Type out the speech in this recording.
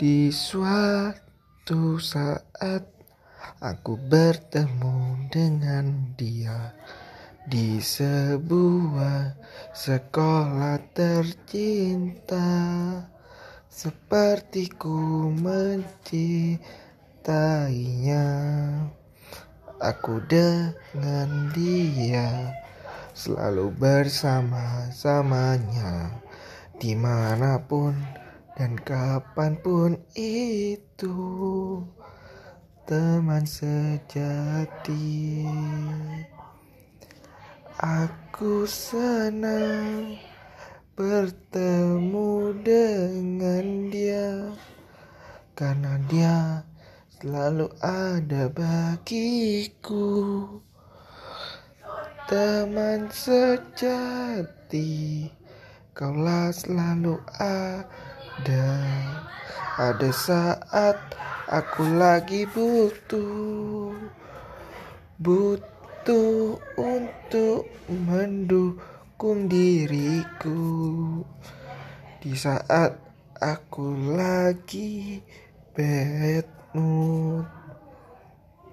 Di suatu saat aku bertemu dengan dia di sebuah sekolah tercinta. Sepertiku mencintainya aku dengan dia selalu bersama-samanya di mana pun dan kapan pun itu teman sejati. Aku senang bertemu dengan dia Karena dia selalu ada bagiku. Teman sejati Kaulah selalu ada. Ada saat aku lagi butuh butuh untuk mendukung diriku. Di saat aku lagi mood